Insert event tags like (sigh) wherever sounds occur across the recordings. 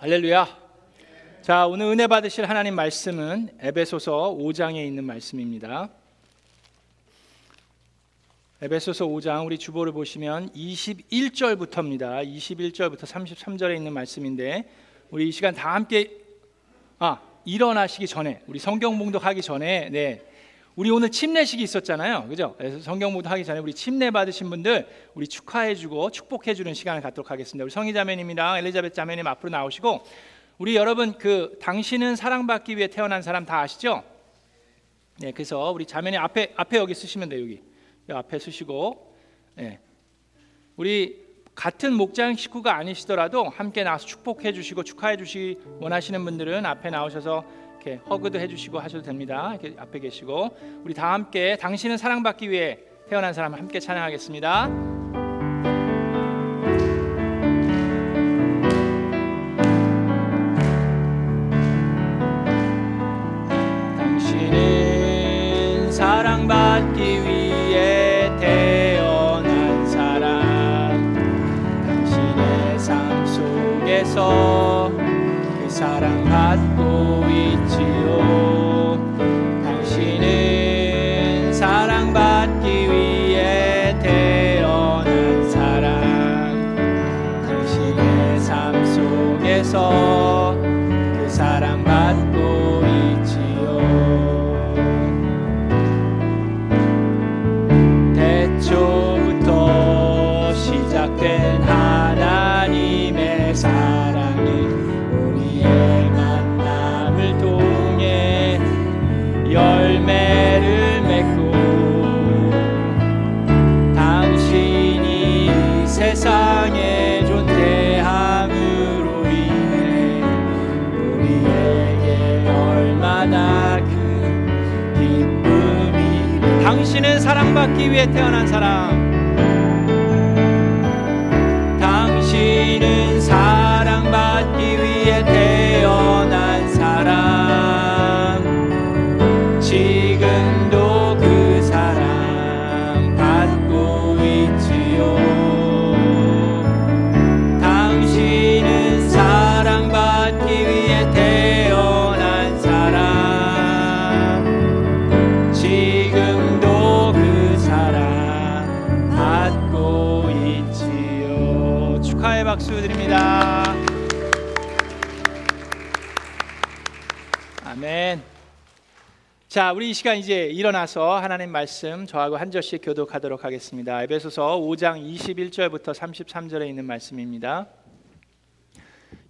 할렐루야. 자, 오늘 은혜 받으실 하나님 말씀은 에베소서 5장에 있는 말씀입니다. 에베소서 5장 우리 주보를 보시면 21절부터입니다. 21절부터 33절에 있는 말씀인데 우리 이 시간 다 함께 아, 일어나시기 전에 우리 성경 봉독하기 전에 네. 우리 오늘 침례식이 있었잖아요. 그죠? 그래서 성경 봉독하기 전에 우리 침례 받으신 분들 우리 축하해 주고 축복해 주는 시간을 갖도록 하겠습니다. 우리 성희 자매님이랑 엘리자벳 자매님 앞으로 나오시고 우리 여러분 그 당신은 사랑받기 위해 태어난 사람 다 아시죠? 네, 그래서 우리 자매님 앞에 앞에 여기 쓰시면 돼요. 여기. 여기 앞에 쓰시고 네. 우리 같은 목장 식구가 아니시더라도 함께 나와서 축복해 주시고 축하해 주시 원하시는 분들은 앞에 나오셔서 이렇게 허그도 해주시고 하셔도 됩니다. 이렇게 앞에 계시고 우리 다 함께 당신은 사랑받기 위해 태어난 사람 함께 찬양하겠습니다. 당신은 사랑받기 위해 태어난 사람 박수 드립니다 아멘 자, 우리 이 시간 이제 일어나서 하나님 말씀 저하고 한 절씩 교독하도록 하겠습니다. 에베소서 5장 21절부터 33절에 있는 말씀입니다.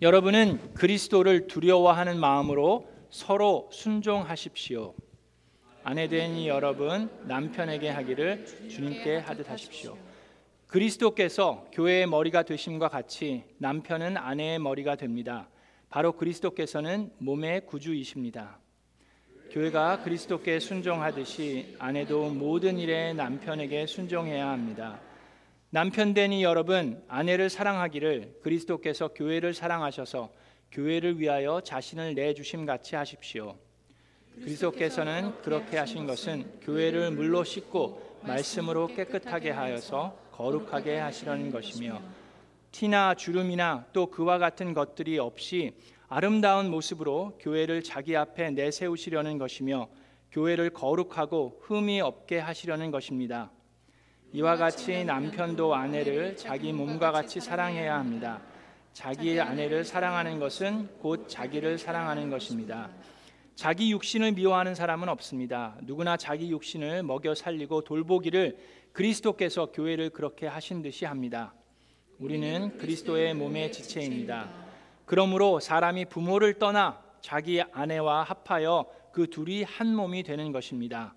여러분은 그리스도를 두려워하는 마음으로 서로 순종하십시오. 아내된 여러분 남편에게 하기를 주님께 하듯 하십시오. 그리스도께서 교회의 머리가 되심과 같이 남편은 아내의 머리가 됩니다. 바로 그리스도께서는 몸의 구주이십니다. 교회가 그리스도께 순종하듯이 아내도 모든 일에 남편에게 순종해야 합니다. 남편 되니 여러분 아내를 사랑하기를 그리스도께서 교회를 사랑하셔서 교회를 위하여 자신을 내 주심 같이 하십시오. 그리스도께서는 그렇게 하신 것은 교회를 물로 씻고 말씀으로 깨끗하게 하여서 거룩하게 하시려는 것이며 티나 주름이나 또 그와 같은 것들이 없이 아름다운 모습으로 교회를 자기 앞에 내세우시려는 것이며 교회를 거룩하고 흠이 없게 하시려는 것입니다. 이와 같이 남편도 아내를 자기 몸과 같이 사랑해야 합니다. 자기 아내를 사랑하는 것은 곧 자기를 사랑하는 것입니다. 자기 육신을 미워하는 사람은 없습니다. 누구나 자기 육신을 먹여 살리고 돌보기를 그리스도께서 교회를 그렇게 하신 듯이 합니다. 우리는 그리스도의 몸의 지체입니다. 그러므로 사람이 부모를 떠나 자기 아내와 합하여 그 둘이 한 몸이 되는 것입니다.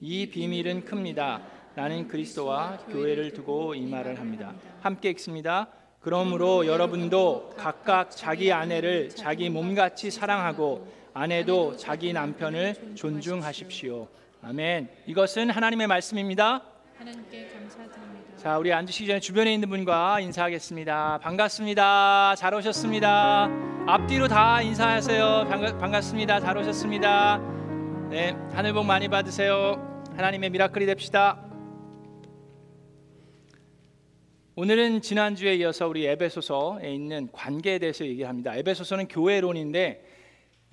이 비밀은 큽니다. 나는 그리스도와 교회를 두고 이 말을 합니다. 함께 읽습니다. 그러므로 여러분도 각각 자기 아내를 자기 몸같이 사랑하고 아내도 자기 남편을 존중하십시오. 아멘. 이것은 하나님의 말씀입니다. 하나님께 감사드립니다. 자, 우리 앉으시기 전에 주변에 있는 분과 인사하겠습니다. 반갑습니다. 잘 오셨습니다. 앞뒤로 다 인사하세요. 반가, 반갑습니다. 잘 오셨습니다. 네, 하늘 복 많이 받으세요. 하나님의 미라클이 됩시다. 오늘은 지난주에 이어서 우리 에베소서에 있는 관계에 대해서 얘기합니다. 에베소서는 교회론인데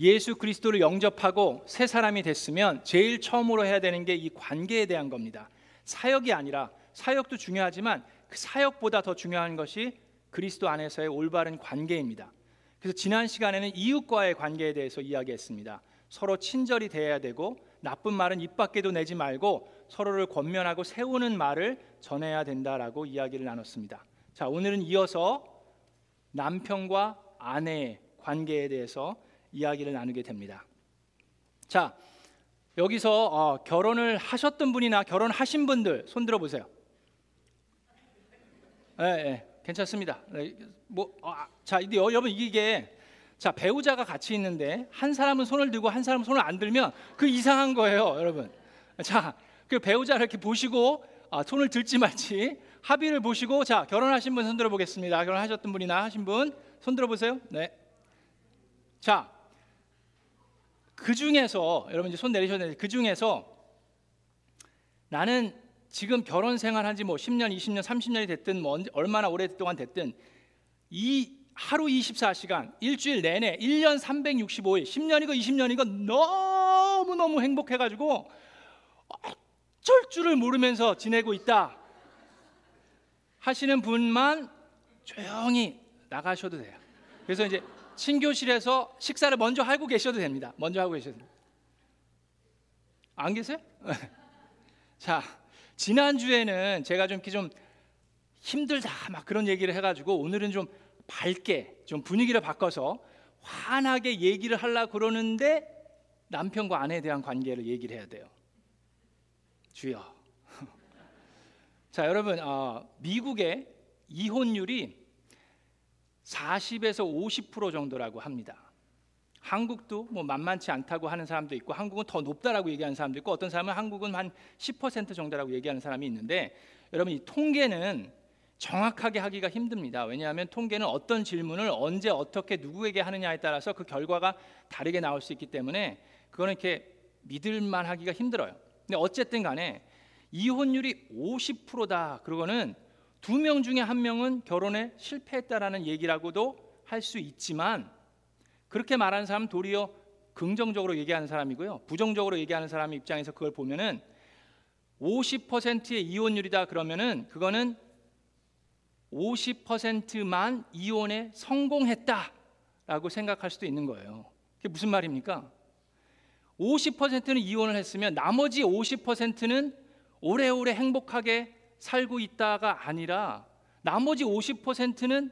예수 그리스도를 영접하고 새 사람이 됐으면 제일 처음으로 해야 되는 게 이 관계에 대한 겁니다. 사역이 아니라 사역도 중요하지만 그 사역보다 더 중요한 것이 그리스도 안에서의 올바른 관계입니다. 그래서 지난 시간에는 이웃과의 관계에 대해서 이야기했습니다. 서로 친절이 돼야 되고 나쁜 말은 입 밖에도 내지 말고 서로를 권면하고 세우는 말을 전해야 된다라고 이야기를 나눴습니다. 자, 오늘은 이어서 남편과 아내의 관계에 대해서 이야기를 나누게 됩니다. 자, 여기서 어, 결혼을 하셨던 분이나 결혼하신 분들 손 들어 보세요. 예, 예, 괜찮습니다. 네, 뭐, 어, 아, 자, 이제 여러분 이게 자 배우자가 같이 있는데 한 사람은 손을 들고 한 사람은 손을 안 들면 그 이상한 거예요, 여러분. 자, 그 배우자를 이렇게 보시고 아, 손을 들지 말지 합의를 보시고 자 결혼하신 분 손 들어 보겠습니다. 결혼하셨던 분이나 하신 분 손 들어 보세요. 네. 자, 그 중에서 여러분 이제 손 내리셨는데 그 중에서 나는 지금 결혼 생활한 지 뭐 10년, 20년, 30년이 됐든 뭐 얼마나 오랫동안 됐든 이 하루 24시간, 일주일 내내 1년 365일, 10년이고 20년이고 너무너무 행복해 가지고 어쩔 줄을 모르면서 지내고 있다. 하시는 분만 조용히 나가셔도 돼요. 그래서 이제 친교실에서 식사를 먼저 하고 계셔도 됩니다. 먼저 하고 계셔도 됩니다. 안 계세요? (laughs) 자, 지난주에는 제가 좀 이렇게 좀 힘들다 막 그런 얘기를 해가지고 오늘은 좀 밝게 좀 분위기를 바꿔서 환하게 얘기를 하려 그러는데 남편과 아내에 대한 관계를 얘기를 해야 돼요. 주여. (laughs) 자, 여러분, 어, 미국의 이혼율이 40에서 50% 정도라고 합니다. 한국도 뭐 만만치 않다고 하는 사람도 있고 한국은 더 높다라고 얘기하는 사람도 있고 어떤 사람은 한국은 한 10% 정도라고 얘기하는 사람이 있는데 여러분 이 통계는 정확하게 하기가 힘듭니다. 왜냐하면 통계는 어떤 질문을 언제 어떻게 누구에게 하느냐에 따라서 그 결과가 다르게 나올 수 있기 때문에 그거는 이렇게 믿을만 하기가 힘들어요. 근데 어쨌든 간에 이혼율이 50%다. 그러고는 두 명 중에 한 명은 결혼에 실패했다라는 얘기라고도 할 수 있지만 그렇게 말하는 사람 도리어 긍정적으로 얘기하는 사람이고요. 부정적으로 얘기하는 사람 입장에서 그걸 보면은 50%의 이혼율이다 그러면은 그거는 50%만 이혼에 성공했다라고 생각할 수도 있는 거예요. 그게 무슨 말입니까? 50%는 이혼을 했으면 나머지 50%는 오래오래 행복하게 살고 있다가 아니라 나머지 50%는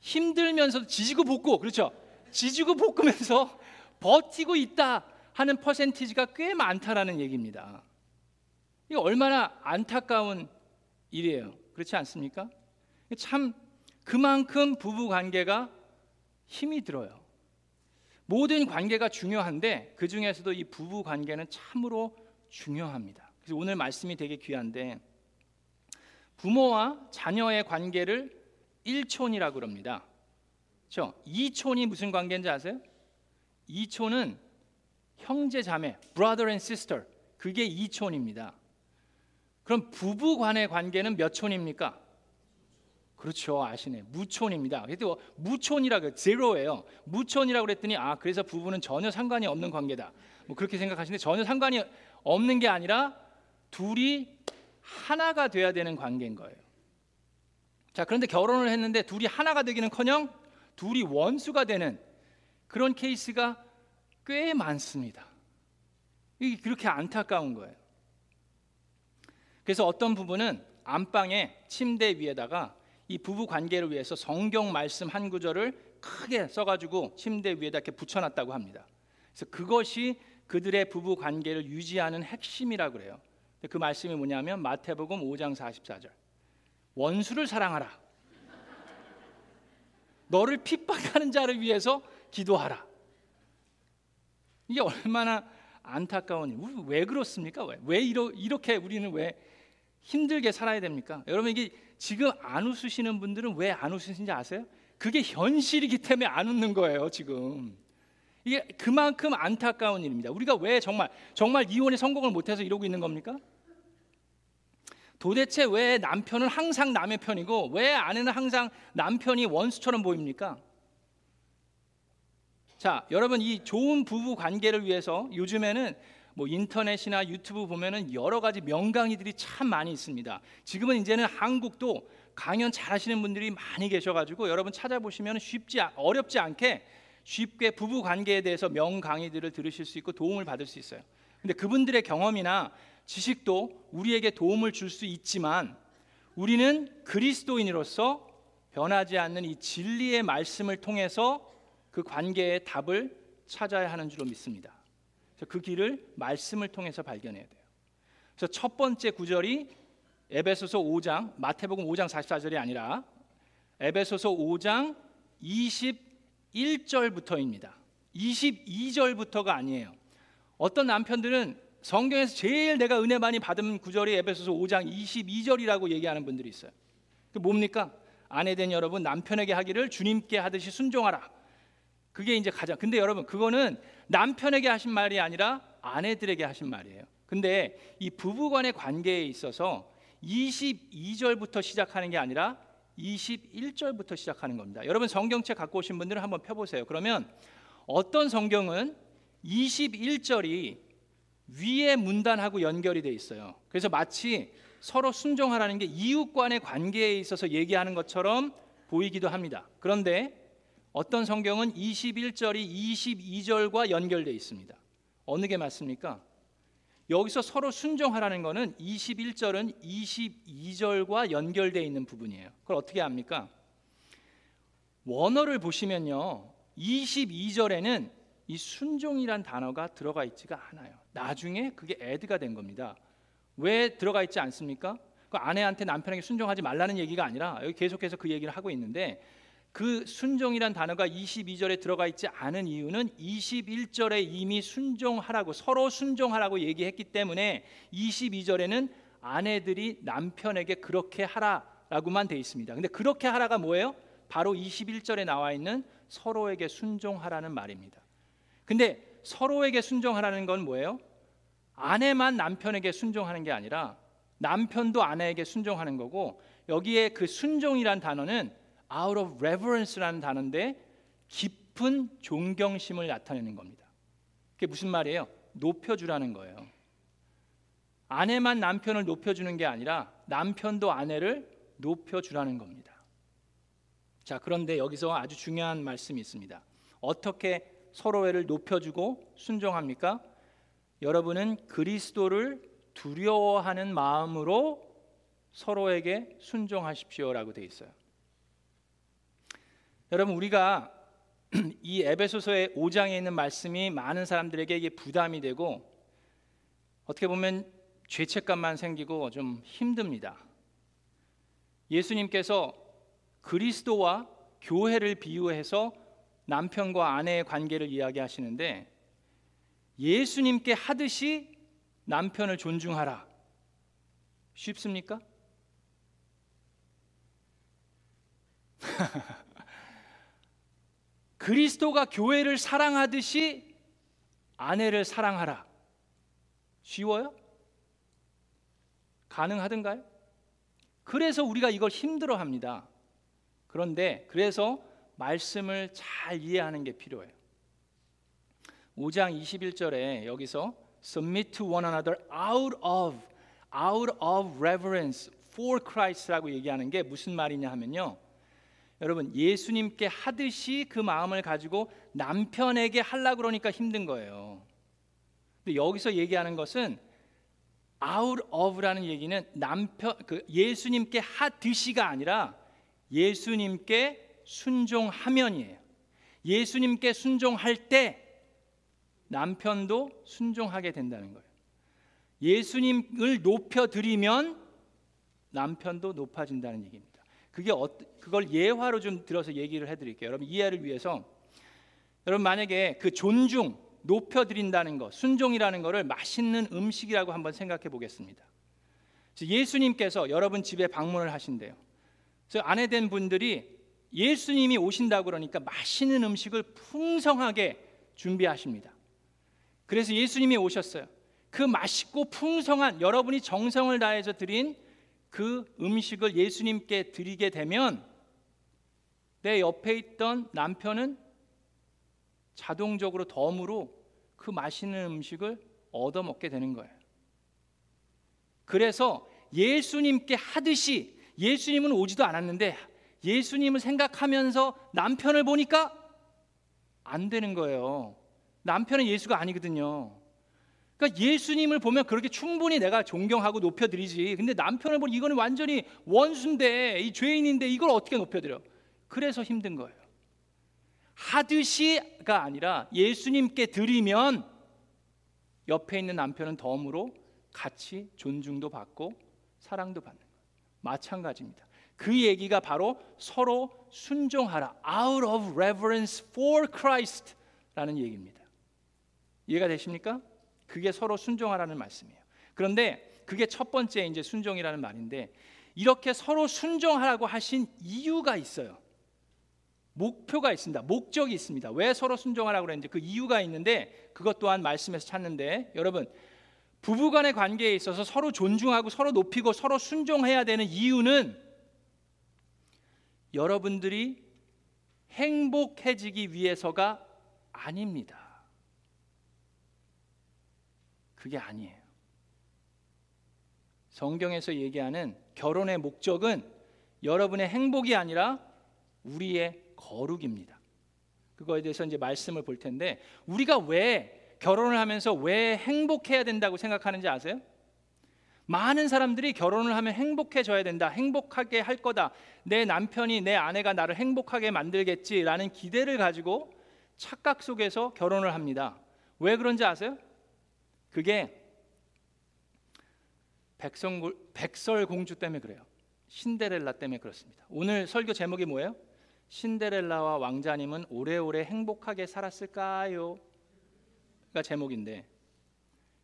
힘들면서 지지고 볶고 그렇죠? 지지고 볶으면서 (laughs) 버티고 있다 하는 퍼센티지가 꽤 많다라는 얘기입니다. 이 얼마나 안타까운 일이에요. 그렇지 않습니까? 참 그만큼 부부 관계가 힘이 들어요. 모든 관계가 중요한데 그 중에서도 이 부부 관계는 참으로 중요합니다. 그래서 오늘 말씀이 되게 귀한데 부모와 자녀의 관계를 일촌이라고 그럽니다. 그렇죠? 이촌이 무슨 관계인지 아세요? 이촌은 형제 자매, brother and sister. 그게 이촌입니다. 그럼 부부 간의 관계는 몇 촌입니까? 그렇죠. 아시네. 무촌입니다. 그래도 무촌이라고 제로예요. 무촌이라고 그랬더니 아, 그래서 부부는 전혀 상관이 없는 관계다. 뭐 그렇게 생각하시는데 전혀 상관이 없는 게 아니라 둘이 하나가 돼야 되는 관계인 거예요. 자, 그런데 결혼을 했는데 둘이 하나가 되기는커녕 둘이 원수가 되는 그런 케이스가 꽤 많습니다. 이게 그렇게 안타까운 거예요. 그래서 어떤 부부는 안방에 침대 위에다가 이 부부 관계를 위해서 성경 말씀 한 구절을 크게 써가지고 침대 위에다 이렇게 붙여놨다고 합니다. 그래서 그것이 그들의 부부 관계를 유지하는 핵심이라 그래요. 그 말씀이 뭐냐면 마태복음 5장 44절. 원수를 사랑하라. 너를 핍박하는 자를 위해서 기도하라. 이게 얼마나 안타까운 일. 왜 그렇습니까? 왜, 왜 이러, 이렇게 우리는 왜 힘들게 살아야 됩니까? 여러분 이게 지금 안 웃으시는 분들은 왜 안 웃으신지 아세요? 그게 현실이기 때문에 안 웃는 거예요, 지금. 이게 그만큼 안타까운 일입니다. 우리가 왜 정말 정말 이혼에 성공을 못해서 이러고 있는 겁니까? 도대체 왜 남편은 항상 남의 편이고 왜 아내는 항상 남편이 원수처럼 보입니까? 자, 여러분 이 좋은 부부 관계를 위해서 요즘에는 뭐 인터넷이나 유튜브 보면은 여러 가지 명강의들이 참 많이 있습니다. 지금은 이제는 한국도 강연 잘하시는 분들이 많이 계셔가지고 여러분 찾아보시면 쉽지 어렵지 않게 쉽게 부부 관계에 대해서 명 강의들을 들으실 수 있고 도움을 받을 수 있어요. 근데 그분들의 경험이나 지식도 우리에게 도움을 줄 수 있지만 우리는 그리스도인으로서 변하지 않는 이 진리의 말씀을 통해서 그 관계의 답을 찾아야 하는 줄로 믿습니다. 그 길을 말씀을 통해서 발견해야 돼요. 그래서 첫 번째 구절이 에베소서 5장 마태복음 5장 44절이 아니라 에베소서 5장 21절부터입니다. 22절부터가 아니에요. 어떤 남편들은 성경에서 제일 내가 은혜 많이 받은 구절이 에베소서 5장 22절이라고 얘기하는 분들이 있어요. 그 뭡니까? 아내된 여러분 남편에게 하기를 주님께 하듯이 순종하라. 그게 이제 가장 근데 여러분 그거는 남편에게 하신 말이 아니라 아내들에게 하신 말이에요. 근데 이 부부간의 관계에 있어서 22절부터 시작하는 게 아니라 21절부터 시작하는 겁니다. 여러분 성경책 갖고 오신 분들은 한번 펴 보세요. 그러면 어떤 성경은 21절이 위에 문단하고 연결이 돼 있어요. 그래서 마치 서로 순종하라는 게 이웃 간의 관계에 있어서 얘기하는 것처럼 보이기도 합니다. 그런데 어떤 성경은 21절이 22절과 연결되어 있습니다. 어느 게 맞습니까? 여기서 서로 순종하라는 것은 21절은 22절과 연결되어 있는 부분이에요. 그걸 어떻게 합니까? 원어를 보시면요. 22절에는 이 순종이란 단어가 들어가 있지가 않아요. 나중에 그게 애드가 된 겁니다. 왜 들어가 있지 않습니까? 그 아내한테 남편에게 순종하지 말라는 얘기가 아니라 여기 계속해서 그 얘기를 하고 있는데 그 순종이란 단어가 22절에 들어가 있지 않은 이유는 21절에 이미 순종하라고 서로 순종하라고 얘기했기 때문에 22절에는 아내들이 남편에게 그렇게 하라라고만 돼 있습니다. 근데 그렇게 하라가 뭐예요? 바로 21절에 나와 있는 서로에게 순종하라는 말입니다. 근데 서로에게 순종하라는 건 뭐예요? 아내만 남편에게 순종하는 게 아니라 남편도 아내에게 순종하는 거고 여기에 그 순종이란 단어는 out of reverence라는 단어인데 깊은 존경심을 나타내는 겁니다. 그게 무슨 말이에요? 높여주라는 거예요. 아내만 남편을 높여주는 게 아니라 남편도 아내를 높여주라는 겁니다. 자, 그런데 여기서 아주 중요한 말씀이 있습니다. 어떻게 서로를 높여주고 순종합니까? 여러분은 그리스도를 두려워하는 마음으로 서로에게 순종하십시오라고 돼 있어요. 여러분 우리가 (clears throat) 이 에베소서의 5장에 있는 말씀이 많은 사람들에게 이게 부담이 되고 어떻게 보면 죄책감만 생기고 좀 힘듭니다. 예수님께서 그리스도와 교회를 비유해서 남편과 아내의 관계를 이야기하시는데 예수님께 하듯이 남편을 존중하라. 쉽습니까? 그리스도가 교회를 사랑하듯이 아내를 사랑하라. 쉬워요? 가능하든가요? 그래서 우리가 이걸 힘들어 합니다. 그런데 그래서 말씀을 잘 이해하는 게 필요해요. 5장 21절에 여기서 submit to one another out of out of reverence for Christ라고 얘기하는 게 무슨 말이냐 하면요. 여러분 예수님께 하듯이 그 마음을 가지고 남편에게 하려 그러니까 힘든 거예요. 근데 여기서 얘기하는 것은 out of라는 얘기는 남편 그 예수님께 하듯이가 아니라 예수님께 순종하면이에요. 예수님께 순종할 때 남편도 순종하게 된다는 거예요. 예수님을 높여 드리면 남편도 높아진다는 얘기입니다. 그게 어, 그걸 예화로 좀 들어서 얘기를 해드릴게요. 여러분 이해를 위해서 여러분 만약에 그 존중 높여 드린다는 것, 순종이라는 것을 맛있는 음식이라고 한번 생각해 보겠습니다. 예수님께서 여러분 집에 방문을 하신대요. 그래서 아내 된 분들이 예수님이 오신다고 그러니까 맛있는 음식을 풍성하게 준비하십니다. 그래서 예수님이 오셨어요. 그 맛있고 풍성한 여러분이 정성을 다해서 드린 그 음식을 예수님께 드리게 되면 내 옆에 있던 남편은 자동적으로 덤으로 그 맛있는 음식을 얻어 먹게 되는 거예요. 그래서 예수님께 하듯이 예수님은 오지도 않았는데 예수님을 생각하면서 남편을 보니까 안 되는 거예요. 남편은 예수가 아니거든요. 그러니까 예수님을 보면 그렇게 충분히 내가 존경하고 높여드리지. 근데 남편을 보면 이거는 완전히 원수인데 이 죄인인데 이걸 어떻게 높여드려? 그래서 힘든 거예요. 하듯이가 아니라 예수님께 드리면 옆에 있는 남편은 덤으로 같이 존중도 받고 사랑도 받는 거예요. 마찬가지입니다. 그 얘기가 바로 서로 순종하라. Out of reverence for Christ라는 얘기입니다. 이해가 되십니까? 그게 서로 순종하라는 말씀이에요. 그런데 그게 첫 번째 이제 순종이라는 말인데 이렇게 서로 순종하라고 하신 이유가 있어요. 목표가 있습니다. 목적이 있습니다. 왜 서로 순종하라고 그랬는지 그 이유가 있는데 그것 또한 말씀에서 찾는데 여러분 부부간의 관계에 있어서 서로 존중하고 서로 높이고 서로 순종해야 되는 이유는 여러분들이 행복해지기 위해서가 아닙니다. 그게 아니에요. 성경에서 얘기하는 결혼의 목적은 여러분의 행복이 아니라 우리의 거룩입니다. 그거에 대해서 이제 말씀을 볼 텐데 우리가 왜 결혼을 하면서 왜 행복해야 된다고 생각하는지 아세요? 많은 사람들이 결혼을 하면 행복해져야 된다. 행복하게 할 거다. 내 남편이 내 아내가 나를 행복하게 만들겠지라는 기대를 가지고 착각 속에서 결혼을 합니다. 왜 그런지 아세요? 그게 백성, 백설공주 때문에 그래요. 신데렐라 때문에 그렇습니다. 오늘 설교 제목이 뭐예요? 신데렐라와 왕자님은 오래오래 행복하게 살았을까요? 가 제목인데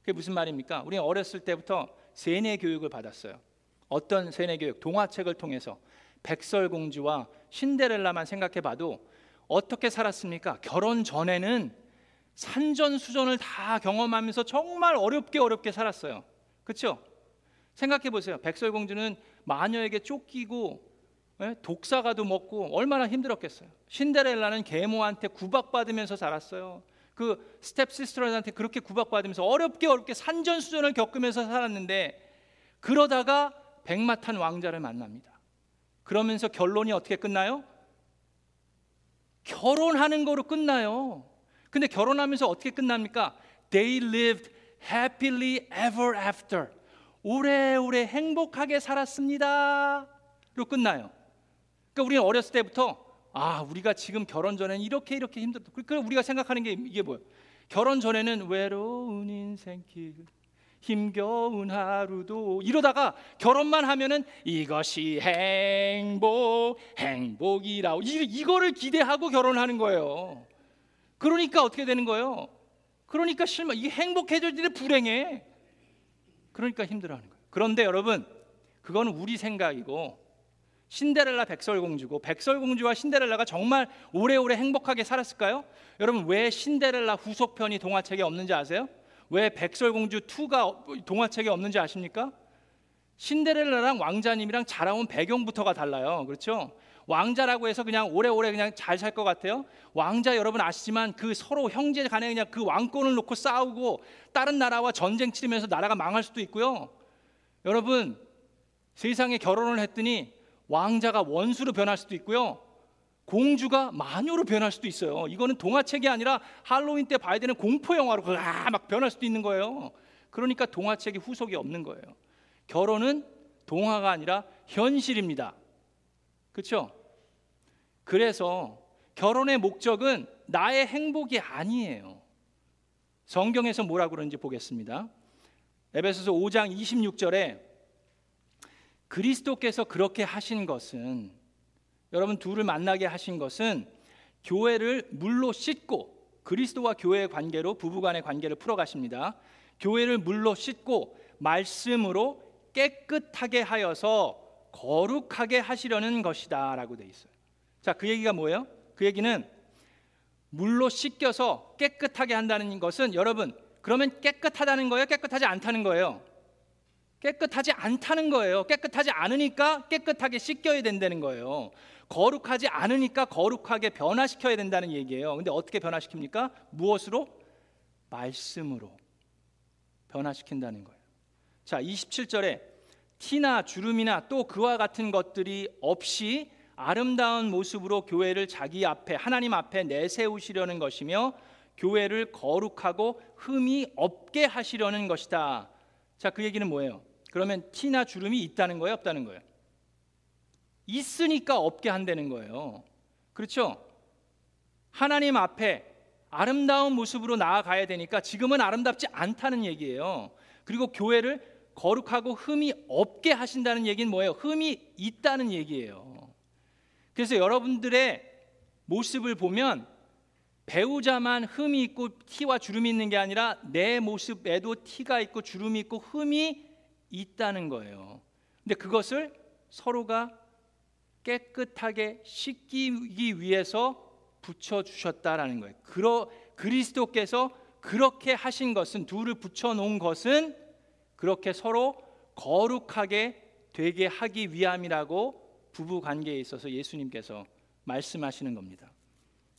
그게 무슨 말입니까? 우리 어렸을 때부터 세뇌 교육을 받았어요. 어떤 세뇌 교육? 동화책을 통해서 백설공주와 신데렐라만 생각해 봐도 어떻게 살았습니까? 결혼 전에는 산전수전을 다 경험하면서 정말 어렵게 어렵게 살았어요. 그렇죠? 생각해 보세요. 백설공주는 마녀에게 쫓기고 예? 독사가도 먹고 얼마나 힘들었겠어요. 신데렐라는 계모한테 구박받으면서 살았어요. 그 스텝시스터한테 그렇게 구박받으면서 어렵게 어렵게 산전수전을 겪으면서 살았는데 그러다가 백마탄 왕자를 만납니다. 그러면서 결론이 어떻게 끝나요? 결혼하는 거로 끝나요. 근데 결혼하면서 어떻게 끝납니까? They lived happily ever after. 오래오래 행복하게 살았습니다. 로 끝나요. 그러니까 우리는 어렸을 때부터 아 우리가 지금 결혼 전에는 이렇게 이렇게 힘들다. 그러니까 우리가 생각하는 게 이게 뭐예요? 결혼 전에는 외로운 인생길 힘겨운 하루도 이러다가 결혼만 하면은 이것이 행복 행복이라고 이, 이거를 기대하고 결혼하는 거예요. 그러니까 어떻게 되는 거예요? 그러니까 실망 이게 때 불행해. 그러니까 힘들어하는 거예요. 그런데 여러분 그거는 우리 생각이고 신데렐라 백설공주고 백설공주와 신데렐라가 정말 오래오래 행복하게 살았을까요? 여러분 왜 신데렐라 후속편이 동화책에 없는지 아세요? 왜 백설공주 2가 동화책에 없는지 아십니까? 신데렐라랑 왕자님이랑 자라온 배경부터가 달라요. 그렇죠? 왕자라고 해서 그냥 오래오래 그냥 잘 살 것 같아요. 왕자 여러분 아시지만 그 서로 형제 간에 그냥 그 왕권을 놓고 싸우고 다른 나라와 전쟁 치르면서 나라가 망할 수도 있고요. 여러분 세상에 결혼을 했더니 왕자가 원수로 변할 수도 있고요. 공주가 마녀로 변할 수도 있어요. 이거는 동화책이 아니라 할로윈 때 봐야 되는 공포 영화로 막 변할 수도 있는 거예요. 그러니까 동화책이 후속이 없는 거예요. 결혼은 동화가 아니라 현실입니다. 그렇죠? 그래서 결혼의 목적은 나의 행복이 아니에요. 성경에서 뭐라 그러는지 보겠습니다. 에베소서 5장 26절에 그리스도께서 그렇게 하신 것은 여러분 둘을 만나게 하신 것은 교회를 물로 씻고 그리스도와 교회의 관계로 부부간의 관계를 풀어 가십니다. 교회를 물로 씻고 말씀으로 깨끗하게 하여서 거룩하게 하시려는 것이다라고 돼 있어요. 자, 그 얘기가 뭐예요? 그 얘기는 물로 씻겨서 깨끗하게 한다는 것은 여러분 그러면 깨끗하다는 거예요? 깨끗하지 않다는 거예요? 깨끗하지 않다는 거예요. 깨끗하지 않으니까 깨끗하게 씻겨야 된다는 거예요. 거룩하지 않으니까 거룩하게 변화시켜야 된다는 얘기예요. 근데 어떻게 변화시킵니까? 무엇으로? 말씀으로 변화시킨다는 거예요. 자, 27절에 티나 주름이나 또 그와 같은 것들이 없이 아름다운 모습으로 교회를 자기 앞에 하나님 앞에 내세우시려는 것이며 교회를 거룩하고 흠이 없게 하시려는 것이다. 자, 그 얘기는 뭐예요? 그러면 티나 주름이 있다는 거예요, 없다는 거예요? 있으니까 없게 한다는 거예요. 그렇죠? 하나님 앞에 아름다운 모습으로 나아가야 되니까 지금은 아름답지 않다는 얘기예요. 그리고 교회를 거룩하고 흠이 없게 하신다는 얘기는 뭐예요? 흠이 있다는 얘기예요. 그래서 여러분들의 모습을 보면 배우자만 흠이 있고 티와 주름이 있는 게 아니라 내 모습에도 티가 있고 주름이 있고 흠이 있다는 거예요. 근데 그것을 서로가 깨끗하게 씻기 위해서 붙여 주셨다라는 거예요. 그러, 그리스도께서 그렇게 하신 것은 둘을 붙여 놓은 것은 그렇게 서로 거룩하게 되게 하기 위함이라고 부부 관계에 있어서 예수님께서 말씀하시는 겁니다.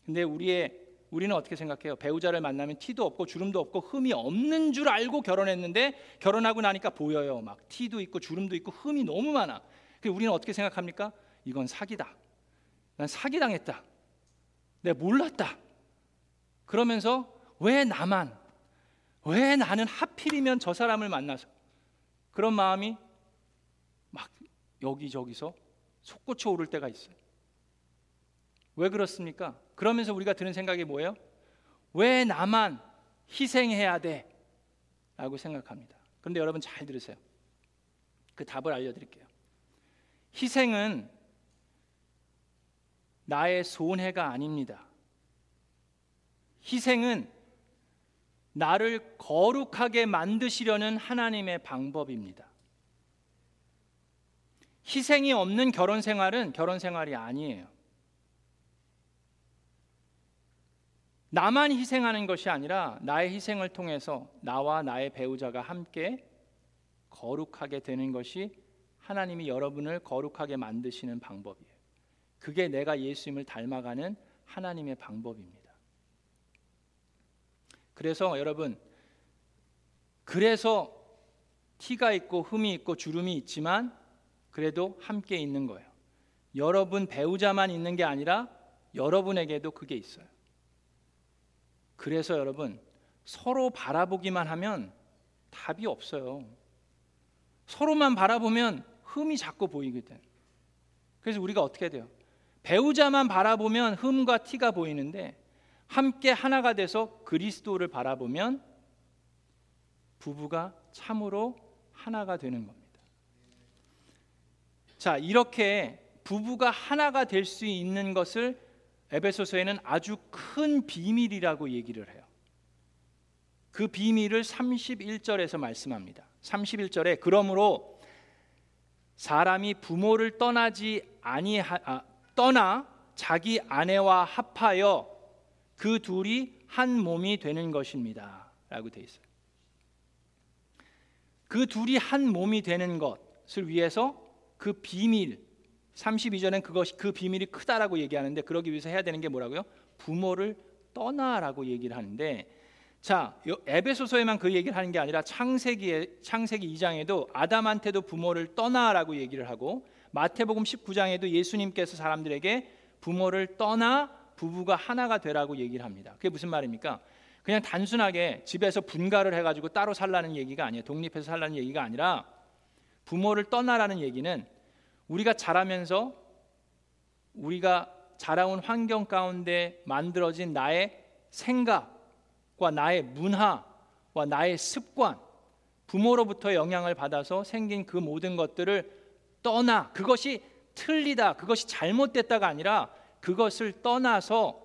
근데 우리의 우리는 어떻게 생각해요? 배우자를 만나면 티도 없고 주름도 없고 흠이 없는 줄 알고 결혼했는데 결혼하고 나니까 보여요. 막 티도 있고 주름도 있고 흠이 너무 많아. 그 우리는 어떻게 생각합니까? 이건 사기다. 난 사기 당했다. 내가 몰랐다. 그러면서 왜 나만 왜 나는 하필이면 저 사람을 만나서 그런 마음이 막 여기저기서 솟구쳐 오를 때가 있어요. 왜 그렇습니까? 그러면서 우리가 드는 생각이 뭐예요? 왜 나만 희생해야 돼? 라고 생각합니다. 그런데 여러분 잘 들으세요. 그 답을 알려드릴게요. 희생은 나의 손해가 아닙니다. 희생은 나를 거룩하게 만드시려는 하나님의 방법입니다. 희생이 없는 결혼 생활은 결혼 생활이 아니에요. 나만 희생하는 것이 아니라 나의 희생을 통해서 나와 나의 배우자가 함께 거룩하게 되는 것이 하나님이 여러분을 거룩하게 만드시는 방법이에요. 그게 내가 예수님을 닮아가는 하나님의 방법입니다. 그래서 여러분 그래서 티가 있고 흠이 있고 주름이 있지만 그래도 함께 있는 거예요. 여러분 배우자만 있는 게 아니라 여러분에게도 그게 있어요. 그래서 여러분 서로 바라보기만 하면 답이 없어요. 서로만 바라보면 흠이 자꾸 보이거든. 그래서 우리가 어떻게 돼요? 배우자만 바라보면 흠과 티가 보이는데 함께 하나가 돼서 그리스도를 바라보면 부부가 참으로 하나가 되는 겁니다. 자, 이렇게 부부가 하나가 될 수 있는 것을 에베소서에는 아주 큰 비밀이라고 얘기를 해요. 그 비밀을 31절에서 말씀합니다. 31절에 그러므로 사람이 부모를 떠나지 아니하 아, 떠나 자기 아내와 합하여 그 둘이 한 몸이 되는 것입니다 라고 돼 있어요. 그 둘이 한 몸이 되는 것을 위해서 그 비밀 32절엔 그것이 그 비밀이 크다라고 얘기하는데 그러기 위해서 해야 되는 게 뭐라고요? 부모를 떠나라고 얘기를 하는데 자, 에베소서에만 그 얘기를 하는 게 아니라 창세기에 창세기 2장에도 아담한테도 부모를 떠나라고 얘기를 하고 마태복음 19장에도 예수님께서 사람들에게 부모를 떠나 부부가 하나가 되라고 얘기를 합니다. 그게 무슨 말입니까? 그냥 단순하게 집에서 분가를 해가지고 따로 살라는 얘기가 아니에요. 독립해서 살라는 얘기가 아니라 부모를 떠나라는 얘기는 우리가 자라면서 우리가 자라온 환경 가운데 만들어진 나의 생각과 나의 문화와 나의 습관, 부모로부터 영향을 받아서 생긴 그 모든 것들을 떠나 그것이 틀리다, 그것이 잘못됐다가 아니라 그것을 떠나서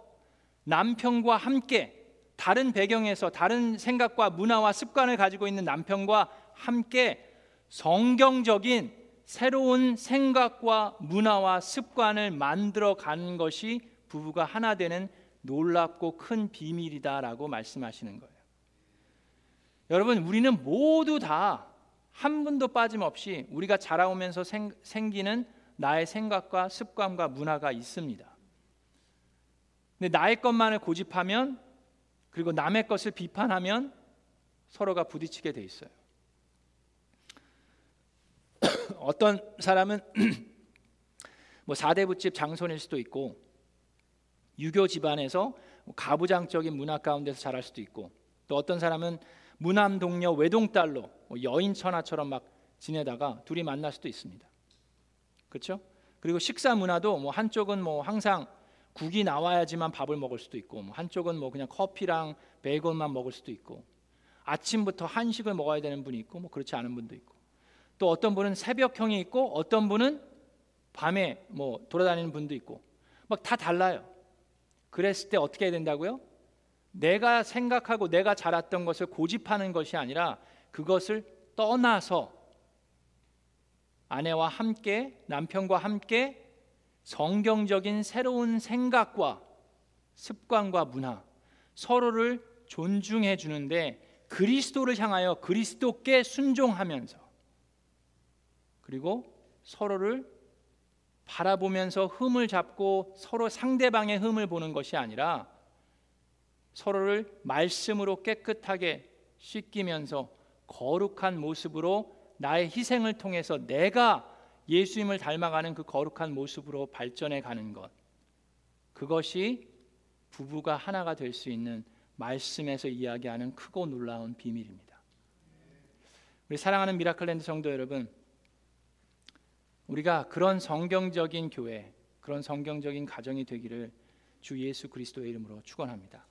남편과 함께 다른 배경에서 다른 생각과 문화와 습관을 가지고 있는 남편과 함께 성경적인 새로운 생각과 문화와 습관을 만들어 가는 것이 부부가 하나 되는 놀랍고 큰 비밀이다라고 말씀하시는 거예요. 여러분, 우리는 모두 다 한 분도 빠짐없이 우리가 자라오면서 생, 생기는 나의 생각과 습관과 문화가 있습니다. 근데 나의 것만을 고집하면 그리고 남의 것을 비판하면 서로가 부딪히게 돼 있어요. (clears throat) 어떤 사람은 (clears throat) 뭐 사대부집 장손일 수도 있고 유교 집안에서 가부장적인 문화 가운데서 자랄 수도 있고 또 어떤 사람은 무남 동녀 외동딸로 뭐 여인 천하처럼 막 지내다가 둘이 만날 수도 있습니다. 그렇죠? 그리고 식사 문화도 뭐 한쪽은 뭐 항상 국이 나와야지만 밥을 먹을 수도 있고 뭐 한쪽은 뭐 그냥 커피랑 베이글만 먹을 수도 있고 아침부터 한식을 먹어야 되는 분이 있고 뭐 그렇지 않은 분도 있고 또 어떤 분은 새벽형이 있고 어떤 분은 밤에 뭐 돌아다니는 분도 있고 막 다 달라요. 그랬을 때 어떻게 해야 된다고요? 내가 생각하고 내가 자랐던 것을 고집하는 것이 아니라 그것을 떠나서 아내와 함께 남편과 함께 성경적인 새로운 생각과 습관과 문화 서로를 존중해 주는데 그리스도를 향하여 그리스도께 순종하면서 그리고 서로를 바라보면서 흠을 잡고 서로 상대방의 흠을 보는 것이 아니라 서로를 말씀으로 깨끗하게 씻기면서 거룩한 모습으로 나의 희생을 통해서 내가 예수님을 닮아가는 그 거룩한 모습으로 발전해 가는 것. 그것이 부부가 하나가 될 수 있는 말씀에서 이야기하는 크고 놀라운 비밀입니다. 우리 사랑하는 미라클랜드 성도 여러분, 우리가 그런 성경적인 교회, 그런 성경적인 가정이 되기를 주 예수 그리스도의 이름으로 축원합니다.